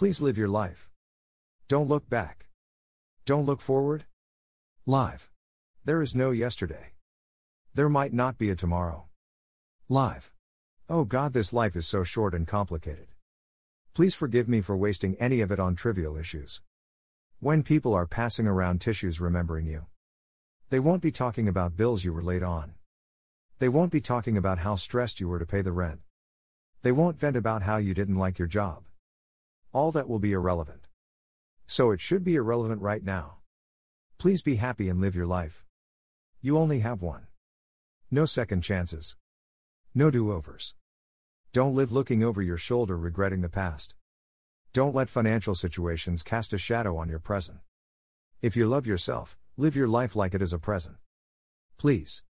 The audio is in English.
Please live your life. Don't look back. Don't look forward. Live. There is no yesterday. There might not be a tomorrow. Live. Oh God, this life is so short and complicated. Please forgive me for wasting any of it on trivial issues. When people are passing around tissues remembering you, they won't be talking about bills you were late on. They won't be talking about how stressed you were to pay the rent. They won't vent about how you didn't like your job. All that will be irrelevant. So it should be irrelevant right now. Please be happy and live your life. You only have one. No second chances. No do overs. Don't live looking over your shoulder regretting the past. Don't let financial situations cast a shadow on your present. If you love yourself, live your life like it is a present. Please.